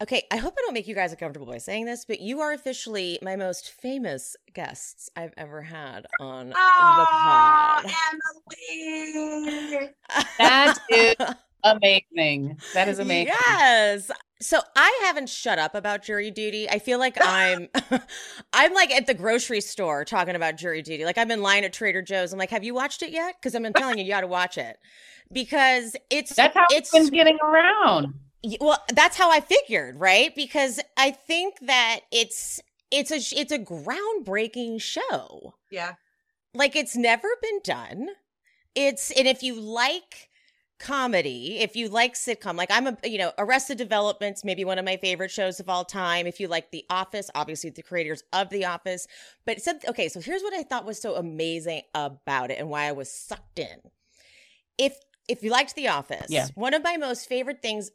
Okay, I hope I don't make you guys uncomfortable by saying this, but you are officially my most famous guests I've ever had on Oh, the pod. Emily. That is amazing. That is amazing. Yes. So I haven't shut up about jury duty. I feel like I'm I'm like at the grocery store talking about jury duty. Like I'm in line at Trader Joe's. I'm like, have you watched it yet? Because I've been telling you you gotta watch it. Because it's That's how it's it's been getting around. Y- Well, that's how I figured, right? Because I think that it's it's a it's a groundbreaking show. Yeah. Like it's never been done. It's and if you like comedy, if you like sitcom, like I'm a you know, Arrested Development's maybe one of my favorite shows of all time. If you like The Office, obviously the creators of The Office. But some, okay, so here's what I thought was so amazing about it and why I was sucked in. If if you liked The Office, Yeah. one of my most favorite things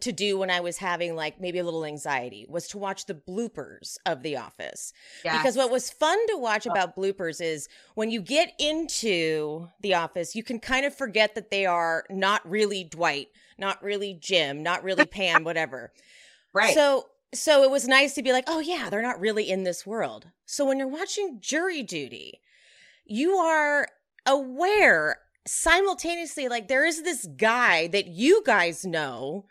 to do when I was having like maybe a little anxiety was to watch the bloopers of The Office. Yeah. Because what was fun to watch oh. about bloopers is when you get into The Office, you can kind of forget that they are not really Dwight, not really Jim, not really Pam, whatever. right. So so it was nice to be like, oh yeah, they're not really in this world. So when you're watching jury duty, you are aware simultaneously like there is this guy that you guys know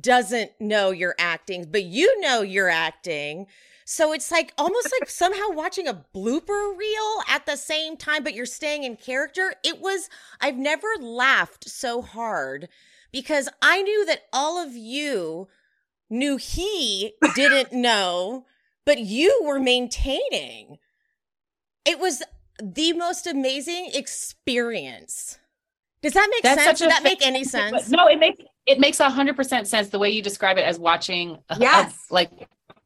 doesn't know you're acting, but you know you're acting. So it's like almost like somehow watching a blooper reel at the same time, but you're staying in character. It was, I've never laughed so hard because I knew that all of you knew he didn't know, but you were maintaining. It was the most amazing experience. Does that make That's sense? Does that make any sense? no, it makes it makes a hundred percent sense the way you describe it as watching a- a- like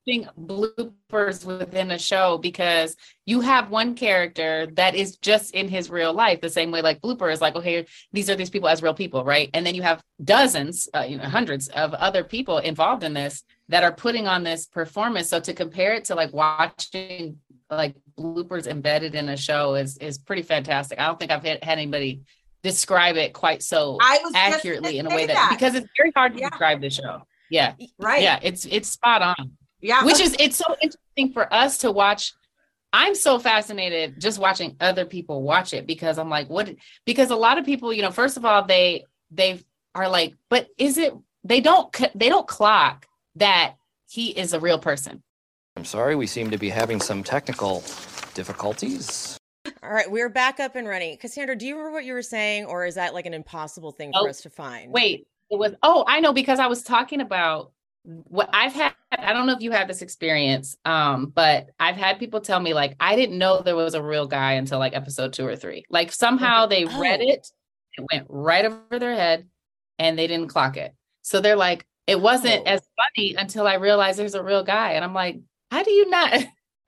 watching bloopers within a show because you have one character that is just in his real life the same way like blooper is like okay these are these people as real people right? And then you have dozens uh, you know hundreds of other people involved in this that are putting on this performance. So to compare it to like watching like bloopers embedded in a show is is pretty fantastic. I don't think i've had, had anybody describe it quite so I was accurately in a way that, that. because it's very hard to Yeah. describe the show. Yeah. right. Yeah. It's it's spot on. Yeah. Which is it's so interesting for us to watch. I'm so fascinated just watching other people watch it because I'm like, what because a lot of people, you know, first of all, they they are like, but is it they don't c- they don't clock that he is a real person. I'm sorry, we seem to be having some technical difficulties. All right, we're back up and running. Cassandra, do you remember what you were saying, or is that like an impossible thing for Oh, us to find? Wait, it was oh, I know because I was talking about what I've had I don't know if you had this experience um but I've had people tell me like I didn't know there was a real guy until like episode 2 or 3. Like somehow they read Oh. it it went right over their head and they didn't clock it. So they're like it wasn't Oh. as funny until I realized there's a real guy and I'm like how do you not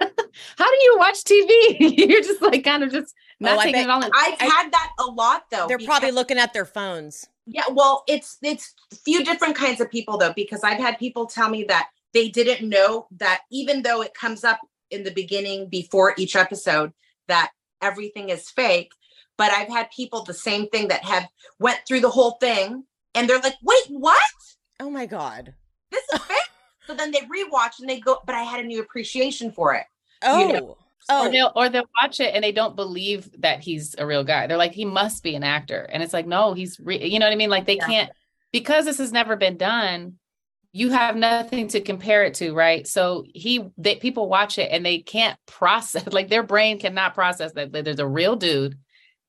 how do you watch TV? You're just like kind of just not Oh, I taking bet- it all in. I've had that a lot though. They're because- probably looking at their phones. Yeah, well, it's it's a few different kinds of people though, because I've had people tell me that they didn't know that even though it comes up in the beginning before each episode that everything is fake, but I've had people the same thing that have went through the whole thing and they're like, "Wait, what? Oh my god. This is fake." so then they rewatch and they go, "But I had a new appreciation for it." Oh. You know, oh. or oh. they'll or they'll watch it and they don't believe that he's a real guy. They're like, he must be an actor, and it's like, no, he's re-, you know what I mean. Like they Yeah. can't because this has never been done. You have nothing to compare it to, right? So he, they, people watch it and they can't process, like their brain cannot process that, that there's a real dude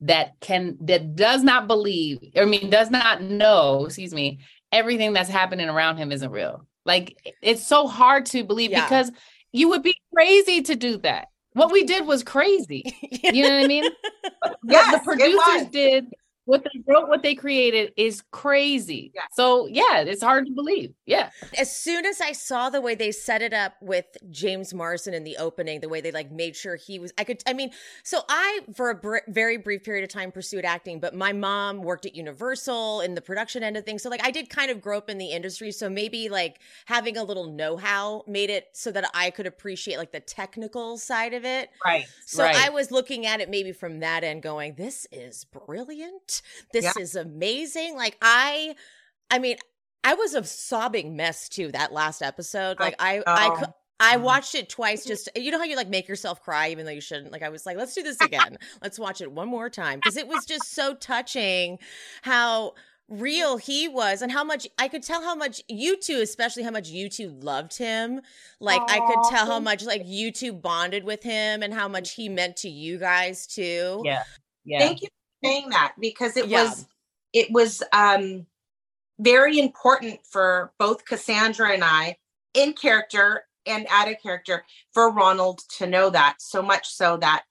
that can that does not believe, I mean, does not know, excuse me, everything that's happening around him isn't real. Like it's so hard to believe Yeah. because you would be crazy to do that. What we did was crazy. You know what I mean? Yes, the producers did, what they wrote, what they created is crazy. Yeah. So yeah, it's hard to believe. Yeah. as soon as I saw the way they set it up with James Marsden in the opening, the way they like made sure he was, I could, I mean, so I, for a br- very brief period of time, pursued acting, but my mom worked at Universal in the production end of things. So, like, I did kind of grow up in the industry. So, maybe like having a little know how made it so that I could appreciate like the technical side of it. Right. So right. I was looking at it maybe from that end going, this is brilliant. This Yeah. is amazing. Like I I mean, I was a sobbing mess too that last episode. Like I I know. I Mhm. watched it twice just you know how you like make yourself cry even though you shouldn't. Like I was like, let's do this again. let's watch it one more time because it was just so touching how real he was and how much I could tell how much you two, especially how much you two loved him. Like I could tell how much like you two bonded with him and how much he meant to you guys too. Yeah. Yeah. Thank you saying that because it Yeah. was it was um very important for both Cassandra and I in character and out of character for Ronald to know that so much so that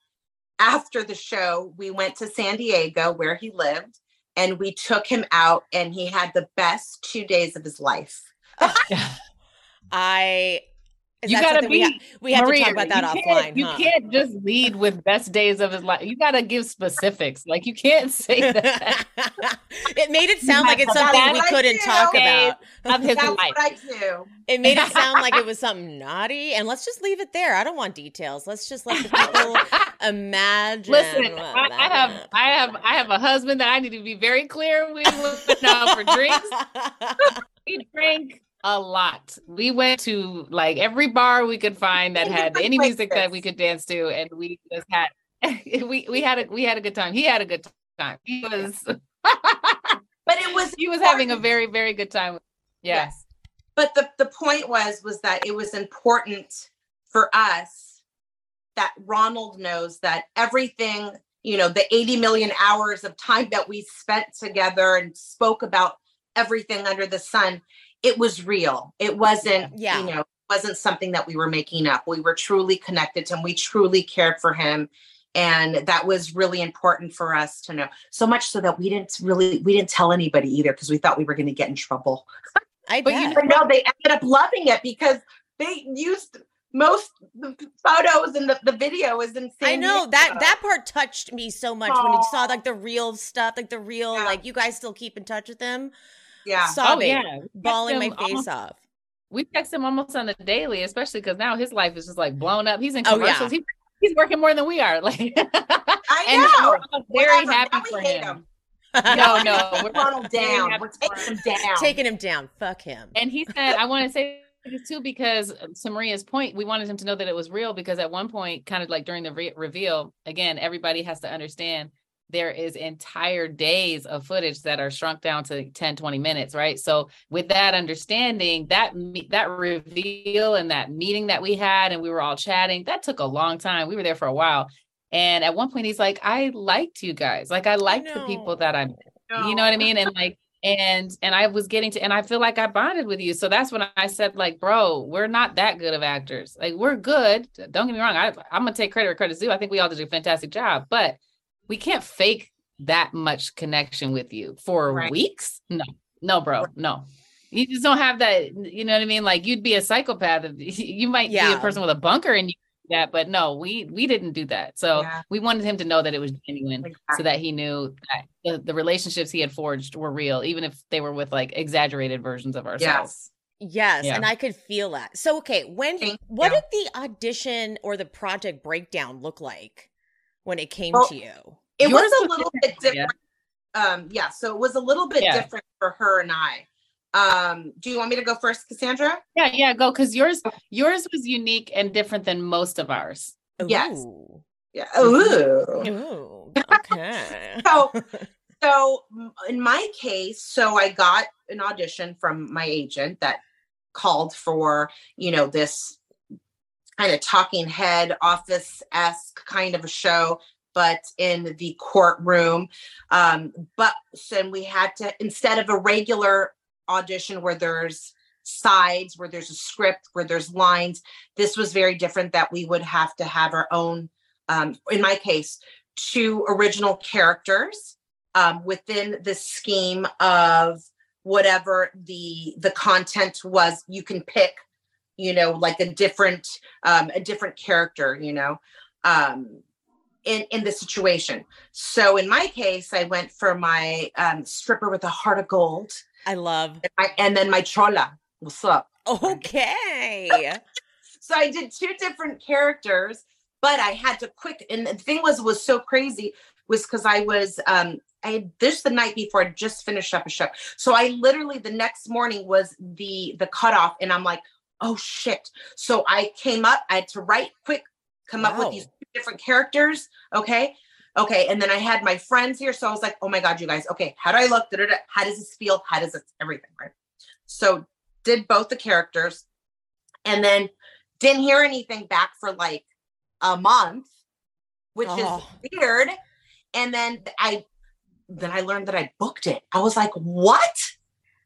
after the show we went to San Diego where he lived and we took him out and he had the best 2 days of his life. I is You gotta something we, be- ha- we have Maria, to talk about that you offline. Can't, you huh? can't just lead with best days of his life. You gotta give specifics. Like you can't say that it made it sound like it's something we I couldn't do. talk about. of his That's life. what I do. It made it sound like it was something naughty, and let's just leave it there. I don't want details. Let's just let the people imagine. Listen, I, I have, I have, I have a husband that I need to be very clear. with. went out for drinks. We drank a lot. We went to like every bar we could find that had any music that we could dance to, and we just had, we we had a we had a good time. He had a good time. He was But it was he was having a very very good time. Yeah. Yes. But the, the point was was that it was important for us that Ronald knows that everything, you know, the 80 million hours of time that we spent together and spoke about everything under the sun, it was real. It wasn't, Yeah. you know, it wasn't something that we were making up. We were truly connected to him. We truly cared for him. And that was really important for us to know. So much so that we didn't really we didn't tell anybody either because we thought we were going to get in trouble. I But you bet. But no, they ended up loving it because they used most the photos and the, the video is insane. I know that that part touched me so much when you saw like the real stuff, like the real Yeah. like you guys still keep in touch with him. Yeah. Oh Sobbing, yeah. We bawling my face almost- off. We text him almost on the daily, especially because now his life is just like blown up. He's in Oh, yeah. commercials. He, he's working more than we are. Like, I and know. we're all very Whatever. happy Now we for hate him. him. No, no, we're Ronald very down. happy We're taking him down. Taking him down. Fuck him. And he said, I want to say this too, because uh, to Maria's point, we wanted him to know that it was real because at one point, kind of like during the re- reveal, again, everybody has to understand there is entire days of footage that are shrunk down to 10, 20 minutes, right? So with that understanding, that that reveal and that meeting that we had and we were all chatting, that took a long time. We were there for a while. And at one point he's like, I liked you guys. Like I liked the people that I you know what I mean? And like, and and I was getting to, and I feel like I bonded with you. So that's when I said, like, bro, we're not that good of actors. Like, we're good. Don't get me wrong. I, I'm gonna take credit where credit's due. I think we all did a fantastic job, but we can't fake that much connection with you for Right. weeks. No, no, bro, no. You just don't have that. You know what I mean? Like, you'd be a psychopath. You might be a person with a bunker and you that, but no, we we didn't do that. So Yeah. we wanted him to know that it was genuine so that he knew that the, the relationships he had forged were real, even if they were with like exaggerated versions of ourselves. Yes, Yeah. and I could feel that. So okay, when Thank what you. did the audition or the project breakdown look like when it came Well, to you? it Yours was a was little different, bit yeah. different. Um, yeah, so it was a little bit Yeah. different for her and I. Um, do you want me to go first, Cassandra? Yeah, yeah, go because yours yours was unique and different than most of ours. Yes. Yeah. Ooh. Ooh. Okay. so so in my case so i got an audition from my agent that called for you know this kind of talking head office-esque kind of a show but in the courtroom. Um but then we had to instead of a regular audition where there's sides where there's a script where there's lines this was very different that we would have to have our own um in my case two original characters um, within the scheme of whatever the the content was. You can pick you know like a different um, a different character you know um, in in the situation so in my case i went for my um, stripper with a heart of gold I love. and, my, and then my chola what's up Okay. so I did two different characters, but I had to quick and the thing was was so crazy was because I was um I had this the night before I just finished up a show. So I literally the next morning was the the cutoff and I'm like, oh shit. So I came up, I had to write quick, come up with these different characters. Okay. Okay. And then I had my friends here. So I was like, oh my God, you guys, okay, how do I look? Da-da-da. How does this feel? How does it everything? Right. So did both the characters and then didn't hear anything back for like a month, which Oh. is weird. And then I then I learned that I booked it. I was like, what?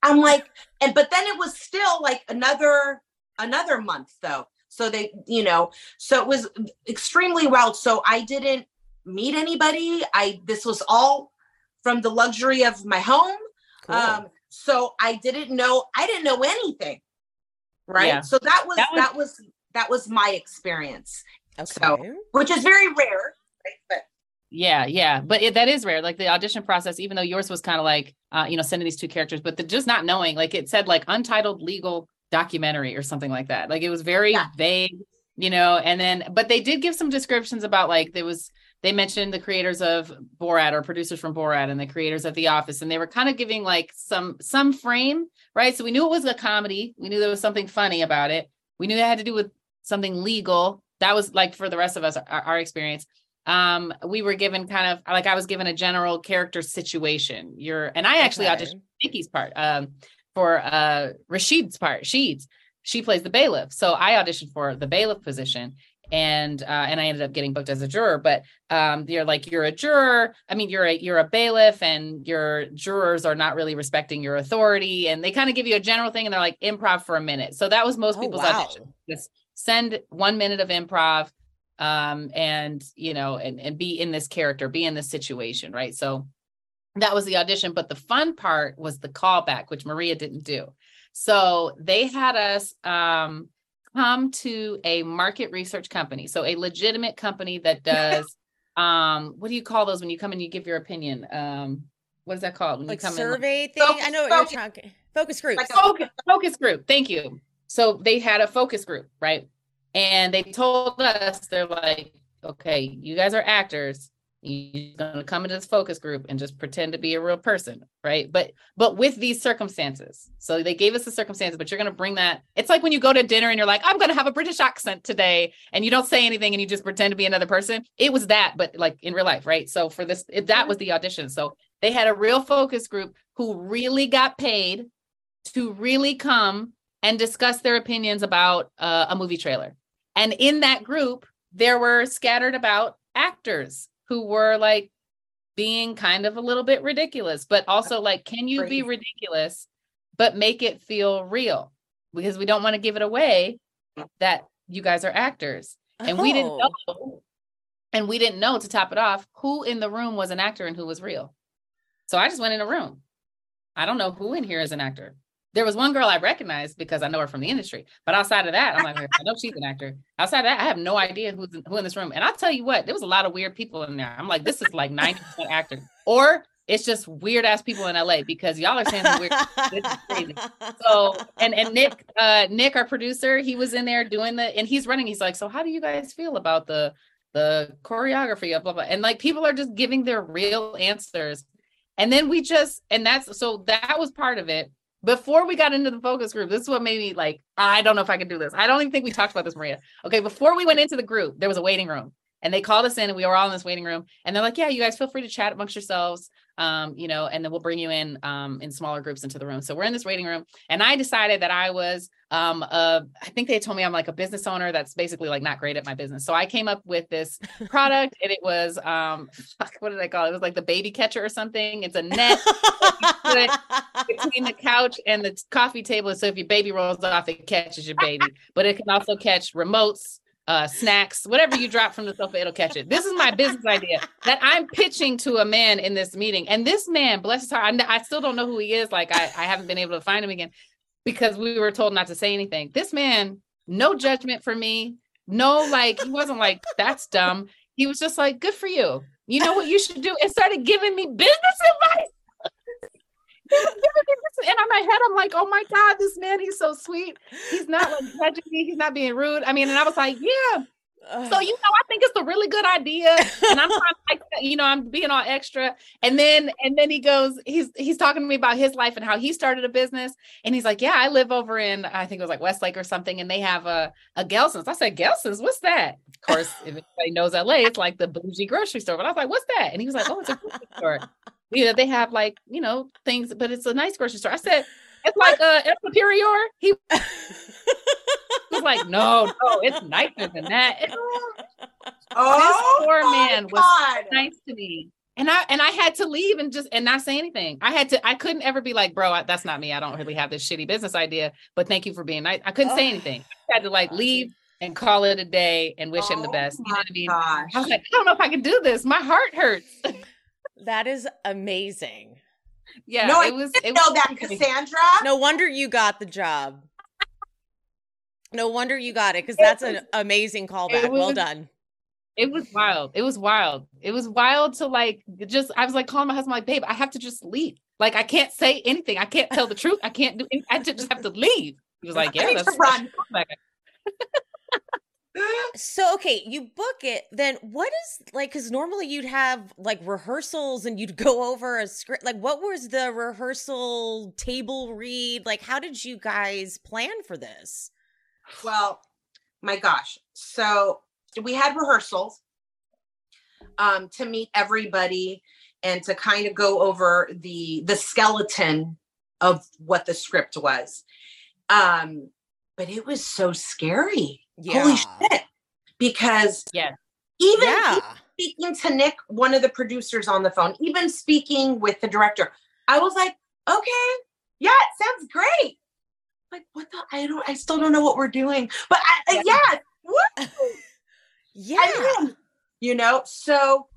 I'm like, and but then it was still like another another month though. So they, you know, so it was extremely well. So I didn't meet anybody. I this was all from the luxury of my home. Cool. Um, so I didn't know, I didn't know anything. Right. Yeah. So that was That that was- was that was my experience, okay. so- which is very rare. Right? But Yeah, yeah, but it, that is rare. Like the audition process, even though yours was kind of like, uh, you know, sending these two characters, but the, just not knowing, like it said, like untitled legal documentary or something like that. Like it was very Yeah. vague, you know. And then, but they did give some descriptions about like there was. They mentioned the creators of Borat or producers from Borat and the creators of The Office, and they were kind of giving like some some frame, right? So we knew it was a comedy. We knew there was something funny about it. We knew it had to do with something legal. That was like for the rest of us, our, our experience um we were given kind of like i was given a general character situation you're and i actually Okay. auditioned Nikki's part um for uh Rashida's part she's she plays the bailiff. So i auditioned for the bailiff position and uh and i ended up getting booked as a juror. But um you're like you're a juror. I mean you're a you're a bailiff and your jurors are not really respecting your authority. And they kind of give you a general thing and they're like improv for a minute. So that was most Oh, people's wow. audition. Just send one minute of improv um and you know and and be in this character be in this situation right? So that was the audition but the fun part was the callback which maria didn't do so they had us um come to a market research company so a legitimate company that does um what do you call those when you come and you give your opinion um what is that called when like you come in survey thing. I know what focus- you're talking. Focus groups. Like focus, focus group. Thank you. So they had a focus group, right? And they told us, they're like, okay, you guys are actors. You're gonna come into this focus group and just pretend to be a real person, right? But but with these circumstances. So they gave us the circumstances, but you're gonna bring that. It's like when you go to dinner and you're like, I'm gonna have a British accent today, and you don't say anything and you just pretend to be another person. It was that, but like in real life, right? So for this, it, that was the audition. So they had a real focus group who really got paid to really come and discuss their opinions about uh, a movie trailer. And in that group, there were scattered about actors who were like being kind of a little bit ridiculous, but also like, can you be ridiculous, but make it feel real? Because we don't want to give it away that you guys are actors. And we didn't Oh. know, and we didn't know to top it off who in the room was an actor and who was real. So I just went in a room. I don't know who in here is an actor. There was one girl I recognized because I know her from the industry. But outside of that, I'm like, I know she's an actor. Outside of that, I have no idea who's in, who in this room. And I'll tell you what, there was a lot of weird people in there. I'm like, this is like 90% actor. Or it's just weird ass people in LA because y'all are saying weird. So and and Nick, uh Nick, our producer, he was in there doing the and he's running. He's like, so how do you guys feel about the the choreography of blah blah? And like people are just giving their real answers. And then we just and that's so that was part of it. Before we got into the focus group, this is what made me like, I don't know if I can do this. I don't even think we talked about this, Maria. Okay, before we went into the group, there was a waiting room. And they called us in and we were all in this waiting room. And they're like, Yeah, you guys feel free to chat amongst yourselves. Um, you know, and then we'll bring you in um in smaller groups into the room. So we're in this waiting room. And I decided that I was um uh I think they told me I'm like a business owner that's basically like not great at my business. So I came up with this product and it was um what did I call it? It was like the baby catcher or something. It's a net between the couch and the coffee table. So if your baby rolls off, it catches your baby. But it can also catch remotes, uh, snacks, whatever you drop from the sofa, it'll catch it. This is my business idea that I'm pitching to a man in this meeting. And this man, bless his heart, I, I still don't know who he is. Like I, I haven't been able to find him again because we were told not to say anything. This man, no judgment for me. No, like he wasn't like, that's dumb. He was just like, good for you. You know what you should do? And started giving me business advice. He was giving me this- and in my head, I'm like, oh my God, this man, he's so sweet. He's not like judging me. He's not being rude. I mean, and I was like, yeah, So you know, I think it's a really good idea, and I'm trying to, like, you know, I'm being all extra. And then, and then he goes, he's he's talking to me about his life and how he started a business. And he's like, "Yeah, I live over in, I think it was like Westlake or something, and they have a a Gelson's." I said, "Gelson's, what's that?" Of course, if anybody knows LA, it's like the bougie grocery store. But I was like, "What's that?" And he was like, "Oh, it's a grocery store. You know, they have like you know things, but it's a nice grocery store." I said, "It's like uh, El Superior." He was like, "No, no, it's nicer than that." Oh, this poor man was God. nice to me. And I and I had to leave and just and not say anything. I had to. I couldn't ever be like, bro, I, that's not me. I don't really have this shitty business idea. But thank you for being nice. I couldn't say Oh. anything. I had to like leave and call it a day and wish him the Oh best. You know what I mean? gosh. I was like, I don't know if I can do this. My heart hurts. That is amazing. yeah, No, I it was. didn't It know was that, crazy. Cassandra. No wonder you got the job. No wonder you got it because that's an amazing callback. well done. It was wild. It was wild. It was wild to like just. I was like calling my husband, like, babe, I have to just leave. Like, I can't say anything. I can't tell the truth. I can't do. Any- I just have to leave. He was like, I yeah, need that's to run. So okay, you book it. Then what is like? Because normally you'd have like rehearsals and you'd go over a script. Like, what was the rehearsal table read? Like, how did you guys plan for this? Well, my gosh. So we had rehearsals um to meet everybody and to kind of go over the the skeleton of what the script was. Um but it was so scary. Holy shit. Because Yeah. even yeah. speaking to Nick, one of the producers on the phone, even speaking with the director, I was like, okay, yeah, it sounds great. Like, what the? I don't, I still don't know what we're doing, but I, Yeah. yeah, yes, woo, Yeah. I am. you know, so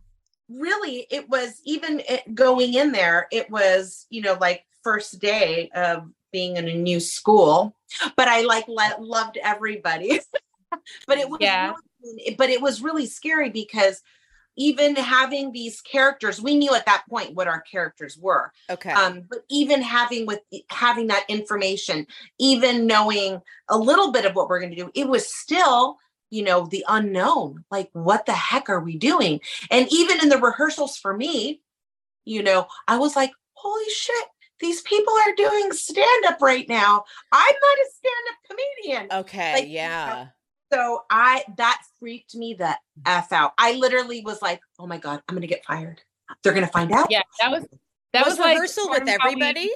really it was even it, going in there, it was, you know, like first day of being in a new school, but I like le- loved everybody. but it was Yeah. really, but it was really scary because even having these characters, we knew at that point what our characters were. Okay. Um, but even having with having that information, even knowing a little bit of what we're going to do, it was still, you know, the unknown. Like, what the heck are we doing? And even in the rehearsals for me, you know, I was like, holy shit, these people are doing stand up right now. I'm not a stand up comedian. okay. like, yeah. So I that freaked me the f out. I literally was like, "Oh my god, I'm gonna get fired. They're gonna find out." Yeah, that was that was, was, rehearsal part with of we- everybody.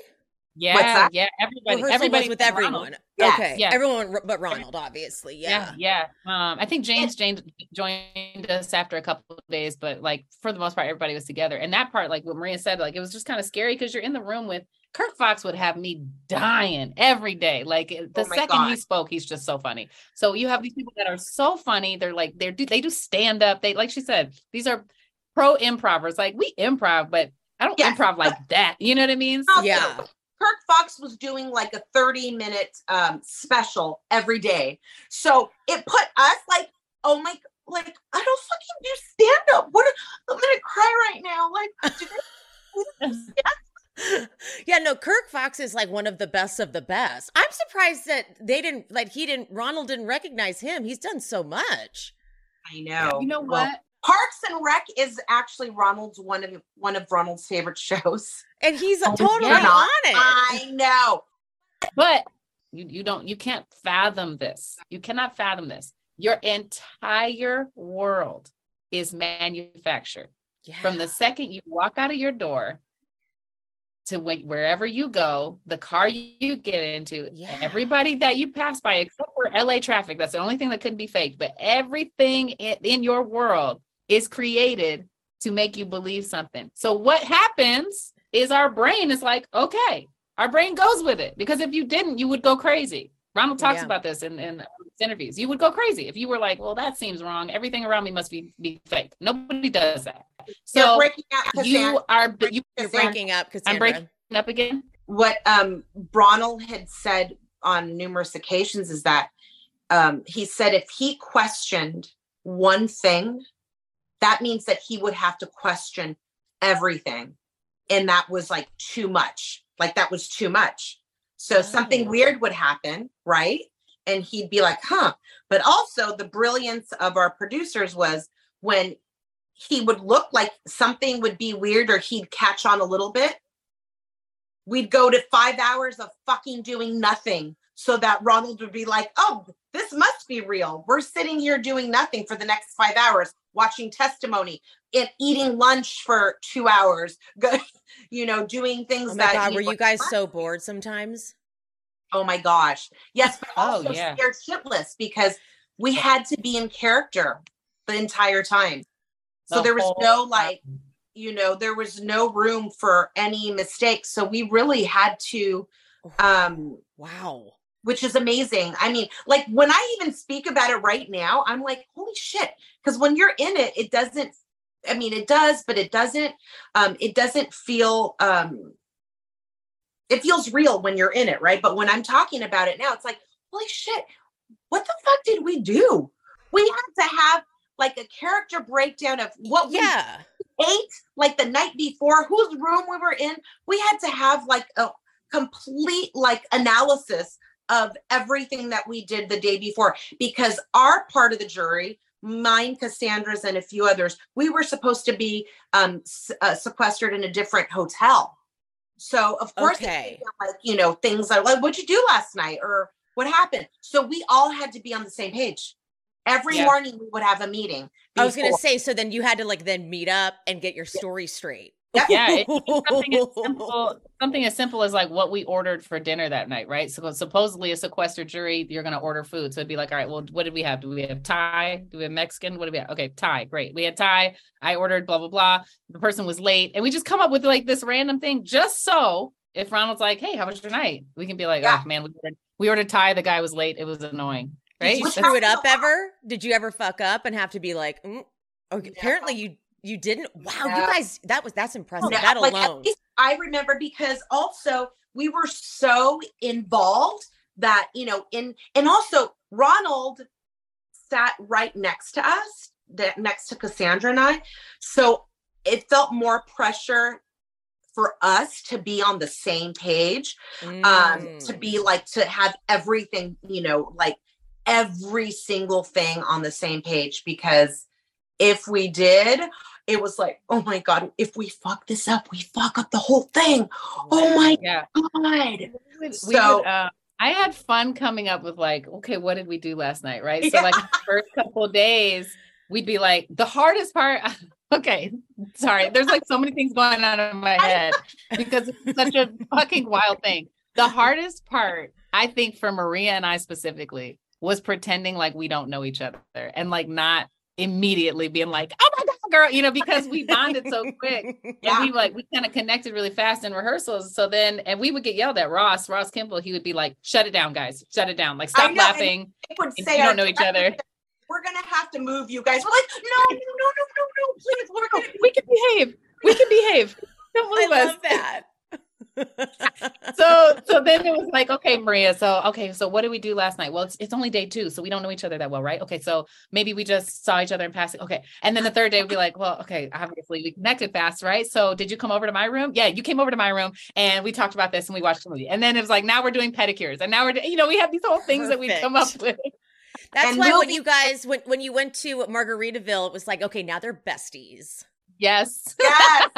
yeah, that? yeah, everybody, rehearsal everybody was with but Ronald. everyone. Yes, okay. yeah. Everyone but Ronald, obviously. Yeah. Yeah, yeah. Um, I think James James joined us after a couple of days, but like for the most part, everybody was together. And that part, like what Maria said, like it was just kind of scary because you're in the room with Kirk Fox would have me dying every day. Like the Oh second he spoke, he's just so funny. So you have these people that are so funny. They're like they're do they do stand up. They like she said, these are pro improvers. Like we improv, but I don't Yes. improv like that. You know what I mean? Also, Yeah. Kirk Fox was doing like a 30 minute um special every day. So it put us like, oh my like I don't fucking do stand up. What I'm gonna cry right now. Like do they- yeah, no, Kirk Fox is like one of the best of the best. I'm surprised that they didn't like he didn't Ronald didn't recognize him. He's done so much. I know. You know Well, what? Parks and Rec is actually Ronald's one of one of Ronald's favorite shows. And he's Oh, totally yeah. on it. I know. But you, you don't you can't fathom this. You cannot fathom this. Your entire world is manufactured. yeah. From the second you walk out of your door to when, wherever you go, the car you get into, Yeah. everybody that you pass by, except for LA traffic, that's the only thing that couldn't be faked. But everything in, in your world is created to make you believe something. So what happens is our brain is like, okay, our brain goes with it because if you didn't, you would go crazy. Ronald talks Yeah. about this in, in interviews. You would go crazy if you were like, well, that seems wrong. Everything around me must be, be fake. Nobody does that. You're So breaking out you are you You're breaking up, Cassandra. I'm breaking up again. what um Bronald had said on numerous occasions is that um he said if he questioned one thing, that means that he would have to question everything. And that was like too much. Like that was too much. So something Oh. weird would happen, right? and he'd be like, huh. But also, the brilliance of our producers was when he would look like something would be weird or he'd catch on a little bit. We'd go to five hours of fucking doing nothing so that Ronald would be like, oh, this must be real. We're sitting here doing nothing for the next five hours, watching testimony and eating lunch for two hours, you know, doing things oh my that. God, were you guys so bored sometimes? Oh my gosh. Yes, but Oh, yeah. scared shitless because we had to be in character the entire time. So The there was no like, you know, there was no room for any mistakes. So we really had to um Wow. Which is amazing. I mean, like when I even speak about it right now, I'm like, holy shit. Because when you're in it, it doesn't, I mean, it does, but it doesn't, um, it doesn't feel um it feels real when you're in it, right? But when I'm talking about it now, it's like, holy shit, what the fuck did we do? We had to have like a character breakdown of what we yeah. ate like the night before, whose room we were in. We had to have like a complete like analysis of everything that we did the day before because our part of the jury mine cassandra's and a few others we were supposed to be um uh, sequestered in a different hotel so of course Okay. like you know things like what'd you do last night or what happened so we all had to be on the same page every Yeah. morning we would have a meeting I was gonna say, so then you had to like then meet up and get your story straight. Yep. Yeah, it- something as simple something as simple as like what we ordered for dinner that night, right? So supposedly a sequestered jury, you're gonna order food. So it'd be like, all right, well, what did we have? Do we have Thai? Do we have Mexican? What do we have? Okay, Thai, great. We had Thai. I ordered blah blah blah. The person was late, and we just come up with like this random thing just so if Ronald's like, hey, how was your night? We can be like, Yeah. oh man, we ordered, we ordered Thai. The guy was late. It was annoying, Did right? you Which screw it up ever? Did you ever fuck up and have to be like, mm, okay, No. apparently you you didn't. Wow, you guys, that was that's impressive. No, that like, alone. I remember because also we were so involved that you know in and also Ronald sat right next to us, that next to Cassandra and I, so it felt more pressure for us to be on the same page um to Mm. be like to have everything you know like every single thing on the same page because if we did it was like oh my god if we fuck this up we fuck up the whole thing oh my yeah. god we would, So- would, uh, I had fun coming up with like, okay, what did we do last night? Right. So like the first couple of days, we'd be like, the hardest part. Okay, sorry. There's like so many things going on in my head because it's such a fucking wild thing. The hardest part, I think, for Maria and I specifically, was pretending like we don't know each other and like not immediately being like, oh my god, girl, you know, because we bonded so quick. Yeah. And we like we kind of connected really fast in rehearsals. So then and we would get yelled at. Ross, Ross Kimball, he would be like, shut it down, guys. Shut it down. Like stop know, laughing. Would say you don't know each other. we're gonna have to move you guys we're like no no no no no no please we're gonna We can behave. We can behave. Don't I move us. love that. So so then it was like okay maria so okay so what did we do last night? Well it's, it's only day two so we don't know each other that well right? Okay so maybe we just saw each other in passing okay. And then the third day would be like well okay obviously we connected fast right? So did you come over to my room? Yeah you came over to my room and we talked about this and we watched the movie. And then it was like now we're doing pedicures and now we're you know we have these whole things that we come up with. That's And why when movie- you guys when when you went to Margaritaville, it was like, okay, now they're besties. Yes yes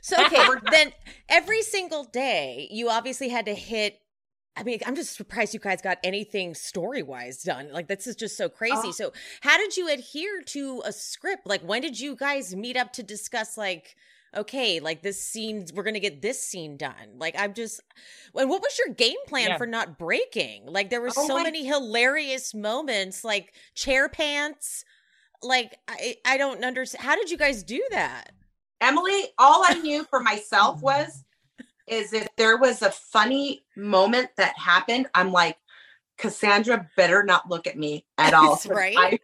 So okay, then every single day, you obviously had to hit. I mean, I'm just surprised you guys got anything story wise done. Like this is just so crazy. Oh. So how did you adhere to a script? Like when did you guys meet up to discuss like? Okay, like this scene, we're gonna get this scene done. Like I'm just, and what was your game plan Yeah. for not breaking? Like there were Oh so my- many hilarious moments, like chair pants. Like I, I don't understand. How did you guys do that? Emily, all I knew for myself was is if there was a funny moment that happened, I'm like, Cassandra better not look at me at all. right. I,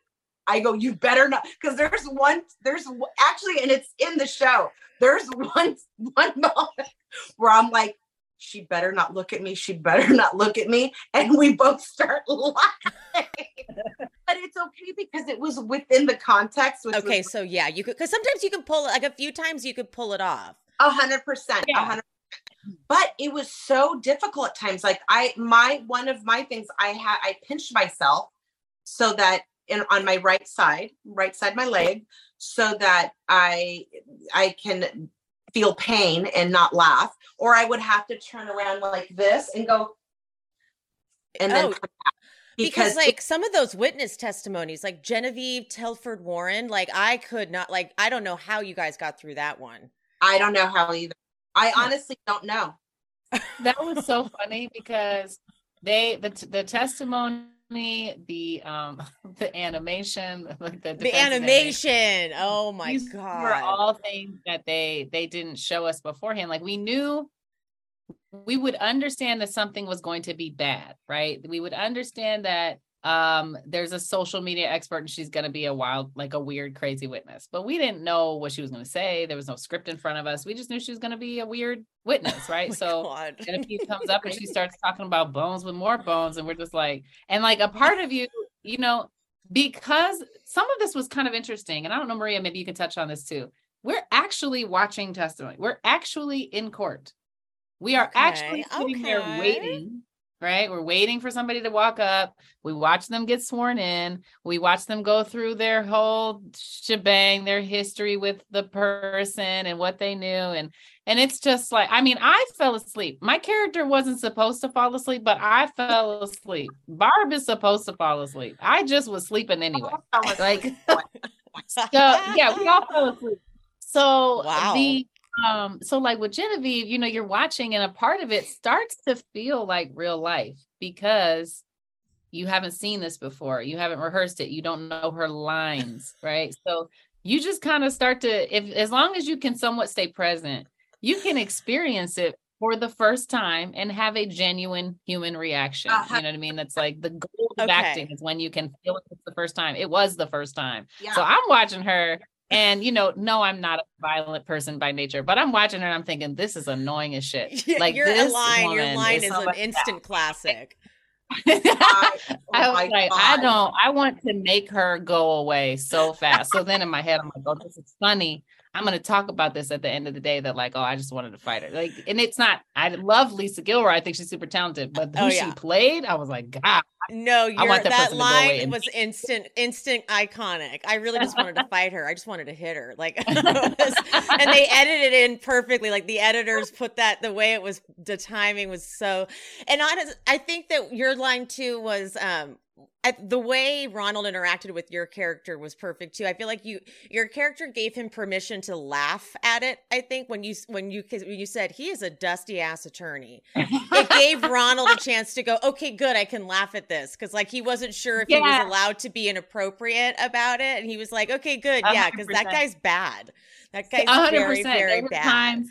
I go, you better not, because there's one, there's actually, and it's in the show. There's one one moment where I'm like, she better not look at me. She better not look at me, and we both start laughing. But it's okay because it was within the context. Which Okay, was so yeah, you could because sometimes you can pull like a few times you could pull it off. A hundred percent. A hundred. but it was so difficult at times like i my one of my things i had i pinched myself so that in on my right side right side my leg so that i i can feel pain and not laugh or i would have to turn around like this and go and then Oh, come back. Because, because, like some of those witness testimonies like genevieve telford warren like i could not like i don't know how you guys got through that one. I don't know how either. I honestly don't know. That was so funny because they the the testimony the um the animation like the, the defense animation. Oh my these were all things that they they didn't show us beforehand. Like we knew we would understand that something was going to be bad right? We would understand that um there's a social media expert and she's going to be a wild like a weird crazy witness but we didn't know what she was going to say. There was no script in front of us. We just knew she was going to be a weird witness right? Oh so God. and if he comes up and she starts talking about bones with more bones and we're just like and like a part of you you know because some of this was kind of interesting and i don't know maria maybe you can touch on this too. We're actually watching testimony. We're actually in court we are actually Okay, sitting there waiting right we're waiting for somebody to walk up we watch them get sworn in we watch them go through their whole shebang their history with the person and what they knew and and it's just like, I mean, I fell asleep. My character wasn't supposed to fall asleep, but I fell asleep. Barb is supposed to fall asleep. I just was sleeping anyway. Like, so yeah, we all fell asleep. So Wow. the um, so like with Genevieve, you know, you're watching and a part of it starts to feel like real life because you haven't seen this before. You haven't rehearsed it. You don't know her lines, right? So you just kind of start to if as long as you can somewhat stay present, you can experience it for the first time and have a genuine human reaction. Uh-huh. You know what I mean? That's like the goal of Okay. acting is when you can feel it it's the first time. It was the first time. yeah So I'm watching her and you know, no, I'm not a violent person by nature, but I'm watching her and I'm thinking this is annoying as shit. Yeah, Like your this line your line is is an much instant classic I, oh I was like, I don't, I want to make her go away so fast. So then in my head, I'm like, oh, this is funny. I'm going to talk about this at the end of the day that, like, oh, I just wanted to fight her. Like, and it's not, I love Lisa Gilroy. I think she's super talented, but who Oh, she played, I was like, God, No, you're, want that that, person to go line and- was instant, instant iconic. I really just wanted to fight her. I just wanted to hit her. Like, was- and they edited it in perfectly. Like the editors put that the way it was. The timing was so. And honest, I think that your line too was um I, the way Ronald interacted with your character was perfect too. I feel like you your character gave him permission to laugh at it. I think when you when you when you said he is a dusty ass attorney, it gave Ronald a chance to go, okay, good, I can laugh at this. Cause like he wasn't sure if he was allowed to be inappropriate about it. And he was like, okay, good. Yeah. Cause that guy's bad. That guy's hundred very, percent. very bad. times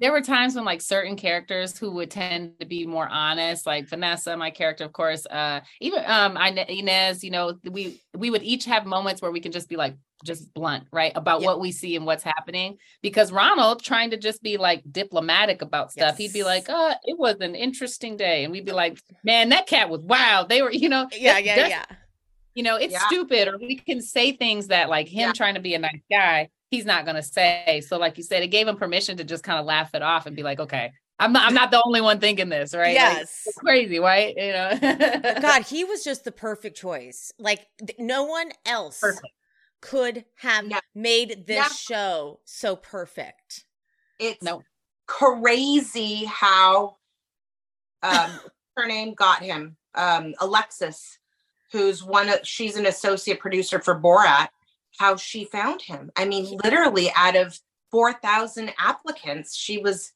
there were times when like certain characters who would tend to be more honest, like Vanessa, my character, of course, uh, even um Ine- Inez, you know, we we would each have moments where we can just be like just blunt, right, about Yeah. what we see and what's happening. Because Ronald, trying to just be like diplomatic about stuff, he'd be like, "Uh, it was an interesting day," and we'd be like, "Man, that cat was wild." They were, you know, Yeah, yeah, yeah. you know, it's Yeah. stupid, or we can say things that like him Yeah. trying to be a nice guy, he's not gonna say. So, like you said, it gave him permission to just kind of laugh it off and be like, okay, I'm not I'm not the only one thinking this, right? Like, Yes. it's crazy, right? You know. God, he was just the perfect choice. Like th- no one else Perfect. could have Yeah. made this Yeah. show so perfect. it's No. crazy how um her name got him um alexis who's one of she's an associate producer for borat how she found him. I mean literally out of 4000 applicants she was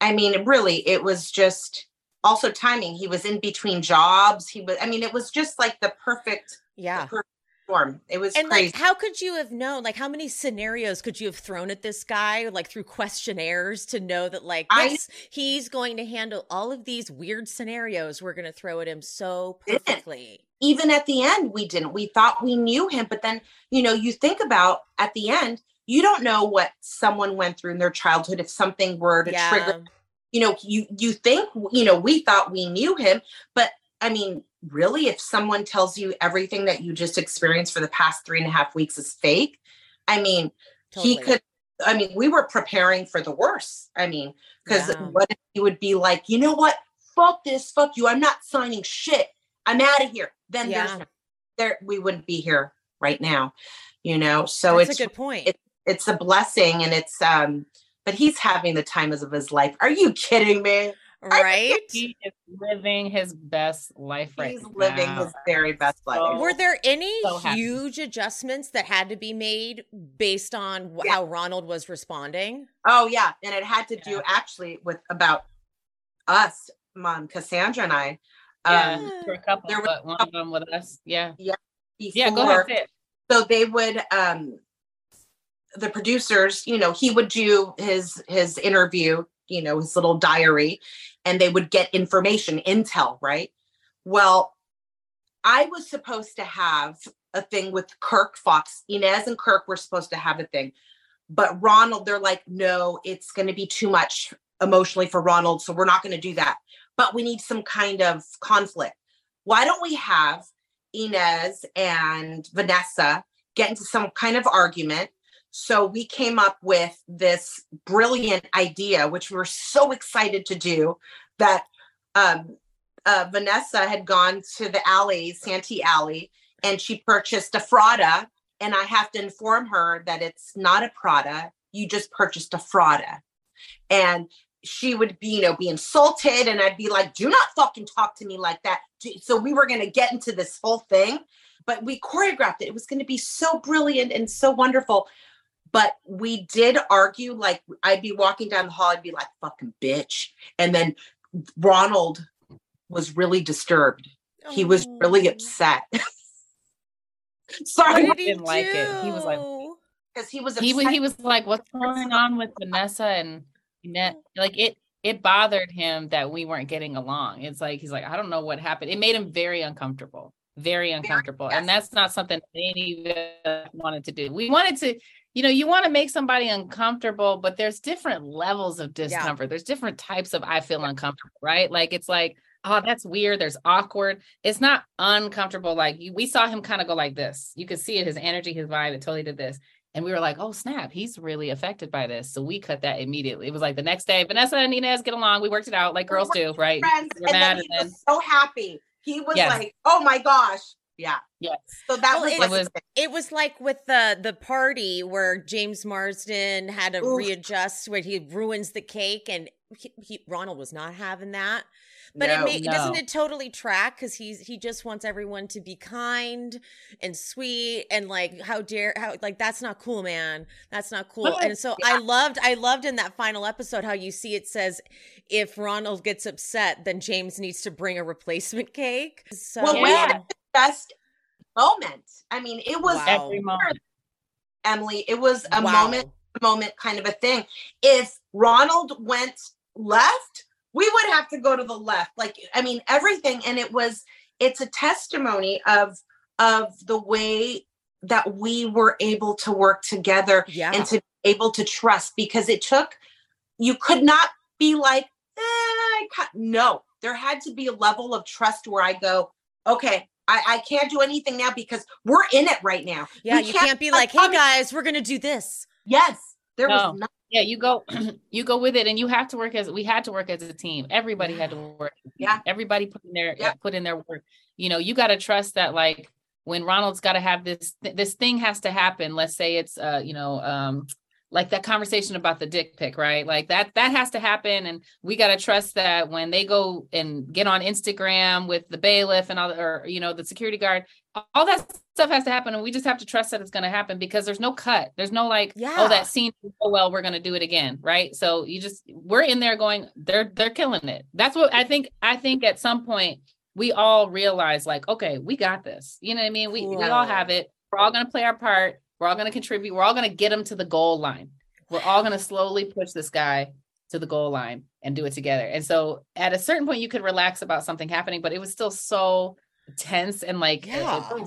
i mean really it was just also timing. He was in between jobs. He was i mean it was just like the perfect Yeah. perfect storm it was And crazy like, how could you have known? Like, how many scenarios could you have thrown at this guy, like through questionnaires, to know that, like, I- yes, he's going to handle all of these weird scenarios we're going to throw at him so perfectly. even at the end we didn't we thought we knew him but then you know you think about at the end you don't know what someone went through in their childhood if something were to Yeah. trigger you know you you think you know we thought we knew him but i mean really if someone tells you everything that you just experienced for the past three and a half weeks is fake i mean he could I mean, we were preparing for the worst. I mean, because Yeah. what if he would be like, you know what? Fuck this, fuck you. I'm not signing shit. I'm out of here. Then Yeah. there's there we wouldn't be here right now. You know, so That's it's a good point. it- it's a blessing and it's um but he's having the time of his life. Are you kidding me? Right? He is living his best life right He's living his very best life. So- Were there any So huge adjustments that had to be made based on Yeah. how Ronald was responding? Oh yeah, and it had to do actually with about us, mom, Cassandra and I. Yeah, Um, for a couple, there was one of them with us. Yeah. before, Yeah, go ahead. so they would um the producers you know he would do his his interview you know his little diary and they would get information intel right? Well i was supposed to have a thing with kirk fox. Inez and kirk were supposed to have a thing. But ronald they're like no it's going to be too much emotionally for ronald so we're not going to do that. But we need some kind of conflict. Why don't we have Inez and Vanessa get into some kind of argument. So we came up with this brilliant idea, which we were so excited to do that um, uh, Vanessa had gone to the alley, Santee Alley, and she purchased a Frada. And I have to inform her that it's not a Prada. You just purchased a Frada. And she would be, you know, be insulted, and I'd be like, "Do not fucking talk to me like that." So we were going to get into this whole thing, but we choreographed it. It was going to be so brilliant and so wonderful. But we did argue. Like I'd be walking down the hall, I'd be like, "Fucking bitch," and then Ronald was really disturbed. He was really Oh. upset. What Sorry, did he didn't like it. He was like- because he was upset. He he was like, "What's going on with Vanessa and Net?" Like it it bothered him that we weren't getting along. It's like he's like, "I don't know what happened." It made him very uncomfortable, very uncomfortable, and that's not something that any of us wanted to do. We wanted to, you know, you want to make somebody uncomfortable, but there's different levels of discomfort. There's different types of I feel uncomfortable, right? Like it's like. Oh, that's weird. There's awkward. It's not uncomfortable. Like you, we saw him kind of go like this. You could see it, his energy, his vibe. It totally did this. And we were like, oh, snap, he's really affected by this. So we cut that immediately. It was like the next day, Vanessa and Inez get along. We worked it out like girls do, right? friends, and then he and then, was so happy. He was Yes. like, "Oh my gosh, yeah." yes. So that Well, was it like was- It was like with the the party where James Marsden had to Oof. readjust where he ruins the cake and he, he, Ronald was not having that. But No, it ma- doesn't it totally track because he's he just wants everyone to be kind and sweet and like how dare how like that's not cool, man. That's not cool. Well, and so I loved I loved in that final episode how you see it says if Ronald gets upset, then James needs to bring a replacement cake. So Well, we Yeah. Had best moment. I mean, it was Wow. Every moment. Emily. It was a Wow. moment, moment kind of a thing. If Ronald went left, we would have to go to the left. Like, I mean, everything. And it was. It's a testimony of of the way that we were able to work together Yeah. and to be able to trust because it took you could not be like eh, I no there had to be a level of trust where i go okay I, I can't do anything now because we're in it right now Yeah, We you can't, be like, hey guys, we're gonna do this. yes there No. was not Yeah, you go, you go with it, and you have to work as we had to work as a team. Everybody had to work. as a team. Yeah. everybody put in their Yeah. put in their work. You know, you got to trust that like when Ronald's got to have this this thing has to happen. Let's say it's uh you know um like that conversation about the dick pic, right? Like that that has to happen, and we got to trust that when they go and get on Instagram with the bailiff and all, the- or you know the security guard, all that stuff has to happen, and we just have to trust that it's going to happen because there's no cut, there's no like, oh, Yeah. oh that scene, oh well, we're going to do it again, right? So you just we're in there going, they're they're killing it. That's what I think. I think at some point we all realize like, okay, we got this. You know what I mean? We we all have it. We're all going to play our part. We're all going to contribute. We're all going to get them to the goal line. We're all going to slowly push this guy to the goal line and do it together. And so at a certain point, you could relax about something happening, but it was still so tense and like Yeah. my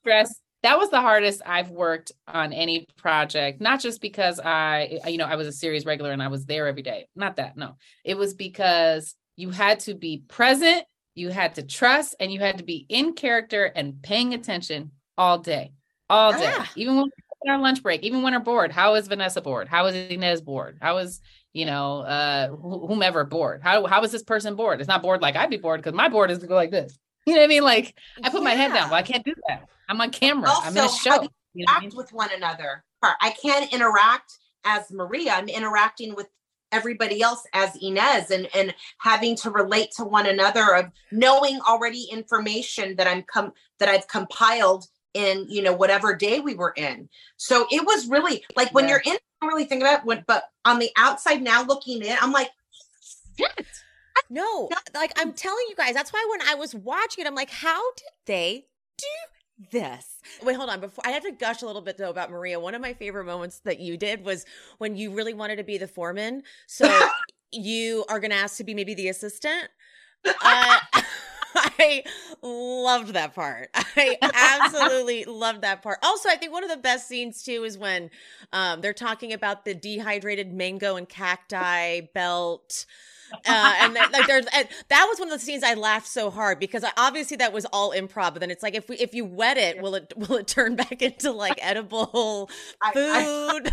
stress. That was the hardest I've worked on any project, not just because I, you know, I was a series regular and I was there every day. Not that, no. It was because you had to be present, you had to trust, and you had to be in character and paying attention all day, all day. Yeah. Even when our lunch break, even when we're bored. How is Vanessa bored? How is Inez bored? How is you know uh wh- whomever bored? How how is this person bored? It's not bored like I'd be bored because my board is to go like this. You know what I mean? Like I put my head down. Yeah. Well, I can't do that. I'm on camera. I'm in a show. You know what I interact mean? with one another. I can't interact as Maria. I'm interacting with everybody else as Inez and and having to relate to one another of knowing already information that I'm com that I've compiled in you know whatever day we were in. So it was really like when Yeah. you're in, don't really think about it, when, but on the outside now looking in, I'm like, Shit. No, like I'm telling you guys, that's why when I was watching it, I'm like, how did they do this? Wait, hold on. Before I have to gush a little bit though about Maria. One of my favorite moments that you did was when you really wanted to be the foreman. So you are gonna ask to be maybe the assistant. Uh, I loved that part. I absolutely loved that part. Also, I think one of the best scenes too is when um, they're talking about the dehydrated mango and cacti belt. Uh, and then, like there's and that was one of the scenes I laughed so hard because I, obviously that was all improv. But then it's like if we if you wet it, will it will it turn back into like edible I, I, food?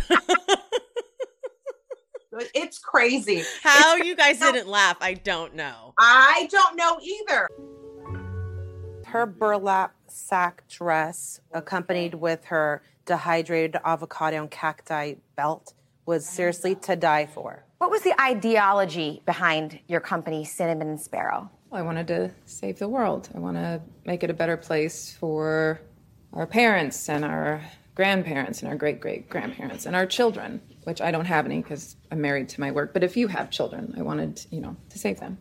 it's crazy. How you guys didn't laugh, I don't know. I don't know either. Her burlap sack dress, accompanied with her dehydrated avocado and cacti belt, was seriously to die for. What was the ideology behind your company, Cinnamon and Sparrow? I wanted to save the world. I want to make it a better place for our parents and our grandparents and our great great grandparents and our children, which I don't have any because I'm married to my work. But if you have children, I wanted, you know, to save them.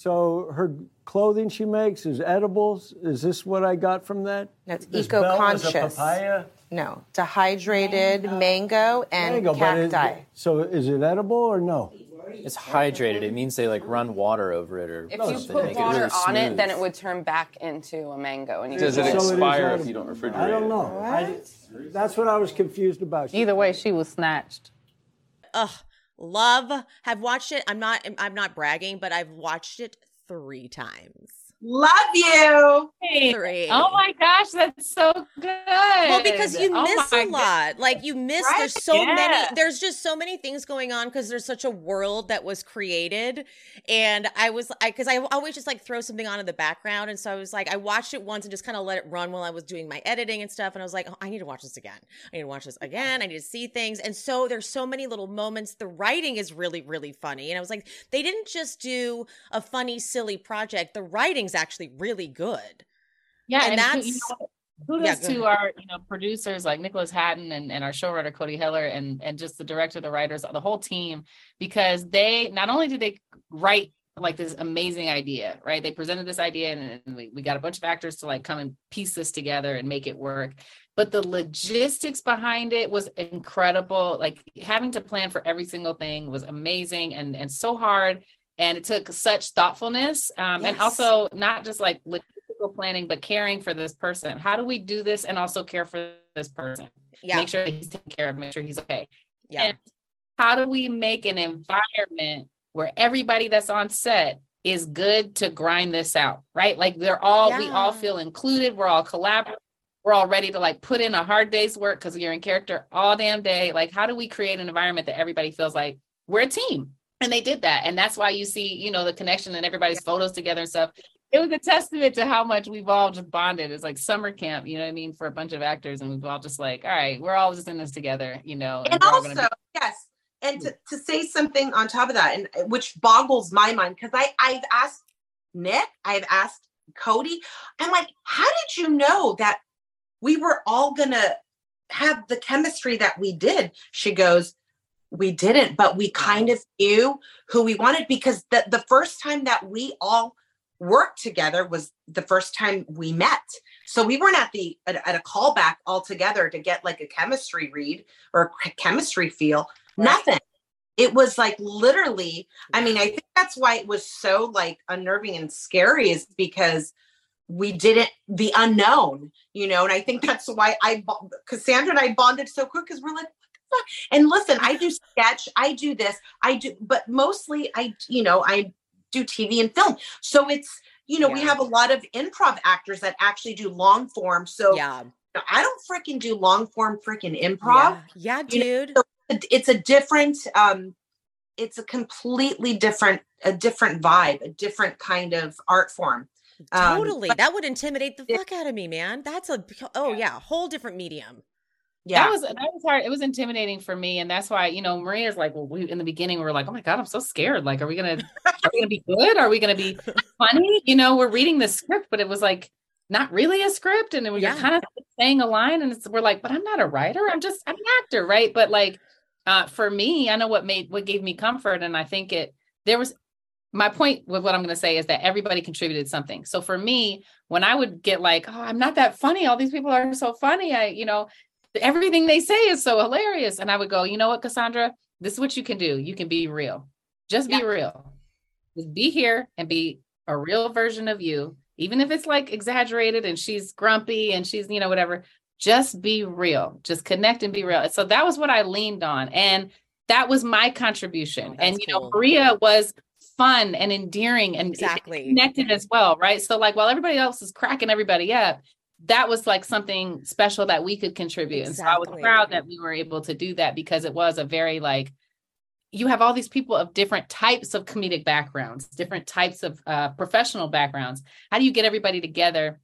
So her clothing she makes is edibles. Is this what I got from that? No, it's This belt was a eco-conscious. papaya. No, dehydrated mango, and Mango, but is- cacti. so is it edible or no? It's hydrated. It means they like run water over it or If something you to put make water it really on it, then it would turn back into a mango. And you Does it could- So it is expire if you don't refrigerate it? I don't it? know. I, that's what I was confused about. Either way, she was snatched. Ugh, love. Have watched it. I'm not. I'm not bragging, but I've watched it three times. Love you. Three. Oh my gosh, that's so good. Well, because you Oh miss my a God. lot. Like you miss. Right? There's so Yeah. many. There's just so many things going on because there's such a world that was created, and I was I because I always just like throw something on in the background, and so I was like I watched it once and just kind of let it run while I was doing my editing and stuff, and I was like oh, I need to watch this again. I need to watch this again. I need to see things, and so there's so many little moments. The writing is really really funny, and I was like they didn't just do a funny silly project. The writing's actually really good. Yeah, And and, that's- you know, kudos Yeah, to our you know producers like Nicholas Hatton and, and our showrunner Cody Heller and and just the director, the writers, the whole team, because they not only did they write like this amazing idea, right? They presented this idea and, and we, we got a bunch of actors to like come and piece this together and make it work. But the logistics behind it was incredible. Like having to plan for every single thing was amazing and and so hard. And it took such thoughtfulness um, and also not just like logistical planning, but caring for this person. How do we do this and also care for this person? Yeah, Make sure that he's taken care of, make sure he's okay. yeah. And how do we make an environment where everybody that's on set is good to grind this out, right? Like they're all, we all feel included. We're all collaborative. We're all ready to like put in a hard day's work because you're in character all damn day. Like, how do we create an environment that everybody feels like we're a team? And they did that. And that's why you see, you know, the connection and everybody's photos together and stuff. It was a testament to how much we've all just bonded. It's like summer camp, you know what I mean, for a bunch of actors. And we've all just like, all right, we're all just in this together, you know. and we're also be- yes and to, to say something on top of that and uh, which boggles my mind because i i've asked nick i've asked cody i'm like how did you know that we were all gonna have the chemistry that we did she goes we didn't but we kind of knew who we wanted because the, the first time that we all worked together was the first time we met. So we weren't at the at, at a callback all together to get like a chemistry read or a chemistry feel. Nothing. It was like literally i mean i think that's why it was so like unnerving and scary is because we didn't the unknown you know and i think that's why i cassandra and i bonded so quick because we're like what the fuck and listen i do sketch i do this i do but mostly i you know i do tv and film so it's you know we have a lot of improv actors that actually do long form so yeah. I don't freaking do long form freaking improv. Yeah, yeah know, dude. so it's a different um it's a completely different a different vibe, a different kind of art form. Um, Totally. but- that would intimidate the fuck out of me, man. That's a oh yeah, a whole different medium. Yeah. That was that was hard. It was intimidating for me, and that's why you know Maria's like, well, we in the beginning we were like, oh my god, I'm so scared. Like, are we gonna are we gonna be good? Are we gonna be funny? You know, we're reading the script, but it was like not really a script, and then we're Yeah. kind of saying a line, and it's, we're like, but I'm not a writer. I'm just I'm an actor, right? But like, uh, for me, I know what made what gave me comfort, and I think it there was my point with what I'm going to say is that everybody contributed something. So for me, when I would get like, oh, I'm not that funny. All these people are so funny. I, you know, everything they say is so hilarious. And I would go, you know what, Cassandra, this is what you can do. You can be real. Just be Yeah. real. Just be here and be a real version of you. Even if it's like exaggerated and she's grumpy and she's, you know, whatever, just be real. Just connect and be real. So that was what I leaned on. And that was my contribution. Oh, and you know. Maria was fun and endearing and Exactly. connected as well, right? So like while everybody else is cracking everybody up, that was like something special that we could contribute. And so I was proud that we were able to do that because it was a very like you have all these people of different types of comedic backgrounds, different types of uh, professional backgrounds. How do you get everybody together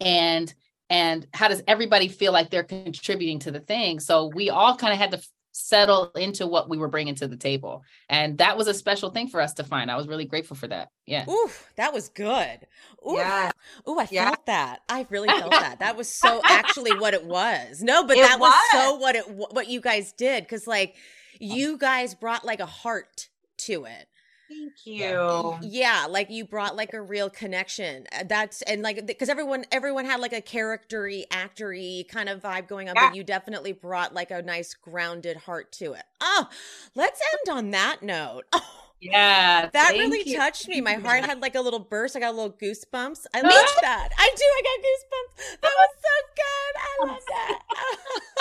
and and how does everybody feel like they're contributing to the thing? So we all kind of had to settle into what we were bringing to the table. And that was a special thing for us to find. I was really grateful for that. Yeah. Ooh, that was good. Ooh, Yeah. ooh, I Yeah. felt that. I really felt that. That was so actually what it was. No, but It that was. was. so what it what you guys did because like um, you guys brought like a heart to it. Thank you. Yeah, like you brought like a real connection. Uh, That's and like because everyone everyone had like a charactery, actory kind of vibe going on, Yeah. but you definitely brought like a nice grounded heart to it. Oh, let's end on that note. Oh, Yeah. that really you. touched me. My heart had like a little burst. I got a little goosebumps. I love that. I do. I got goosebumps. That was so good. I love that.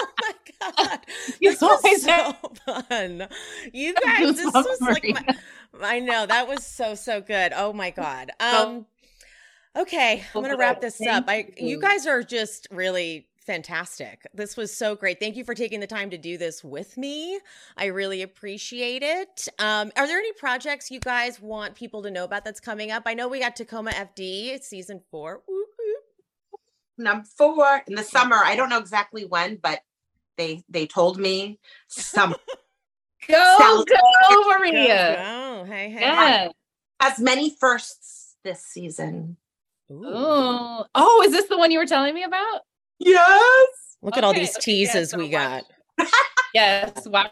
Oh my god, You this was so fun. You guys, this goosebumps, was like my, Maria. I know that was so so good. Oh my god. Um okay, I'm going to wrap this up. I you you. guys are just really fantastic. This was so great. Thank you for taking the time to do this with me. I really appreciate it. Um are there any projects you guys want people to know about that's coming up? I know we got Tacoma FD season 4. Woo, woo. Number four in the summer. I don't know exactly when, but they they told me some Go, Sounds- go, Go, Maria. go. Hey, hey. Yeah. as many firsts this season. Ooh. Ooh. Oh, is this the one you were telling me about? Yes. Look at all Okay, these okay, yeah, teases so we got. Yes. Watch,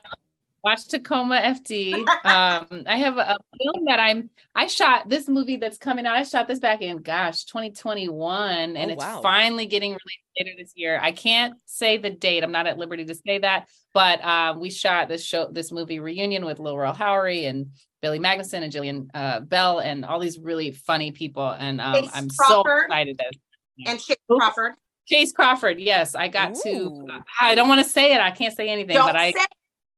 watch Tacoma FD. Um, I have a, a film that I'm I shot this movie that's coming out. I shot this back in gosh, 2021, and Oh, it's wow. finally getting released later this year. I can't say the date. I'm not at liberty to say that, but um, we shot this show, this movie reunion with Lil Rel Howery and Billy Magnussen and Jillian uh, Bell and all these really funny people. And um, I'm so excited that And Chace Crawford. Chace Crawford. Yes, I got to. Ooh. I don't want to say it. I can't say anything, Don't but I say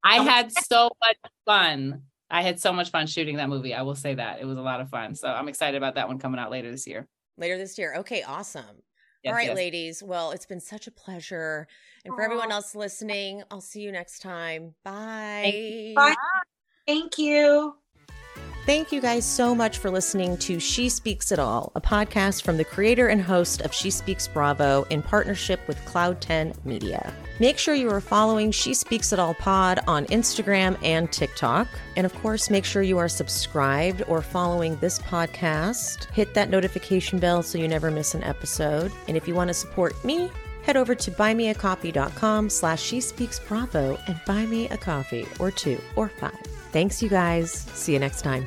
I oh had so much fun. I had so much fun shooting that movie. I will say that it was a lot of fun. So I'm excited about that one coming out later this year. later this year. Okay, awesome. Yes, All right, yes. ladies. Well, it's been such a pleasure. And for everyone else listening, I'll see you next time. Bye. Bye. Thank you. Thank you guys so much for listening to She Speaks It All, a podcast from the creator and host of She Speaks Bravo in partnership with Cloud 10 Media. Make sure you are following She Speaks It All pod on Instagram and TikTok. And of course, make sure you are subscribed or following this podcast. Hit that notification bell so you never miss an episode. And if you want to support me, head over to buymeacoffee.com slash she speaks bravo and buy me a coffee or two or five. Thanks, you guys. See you next time.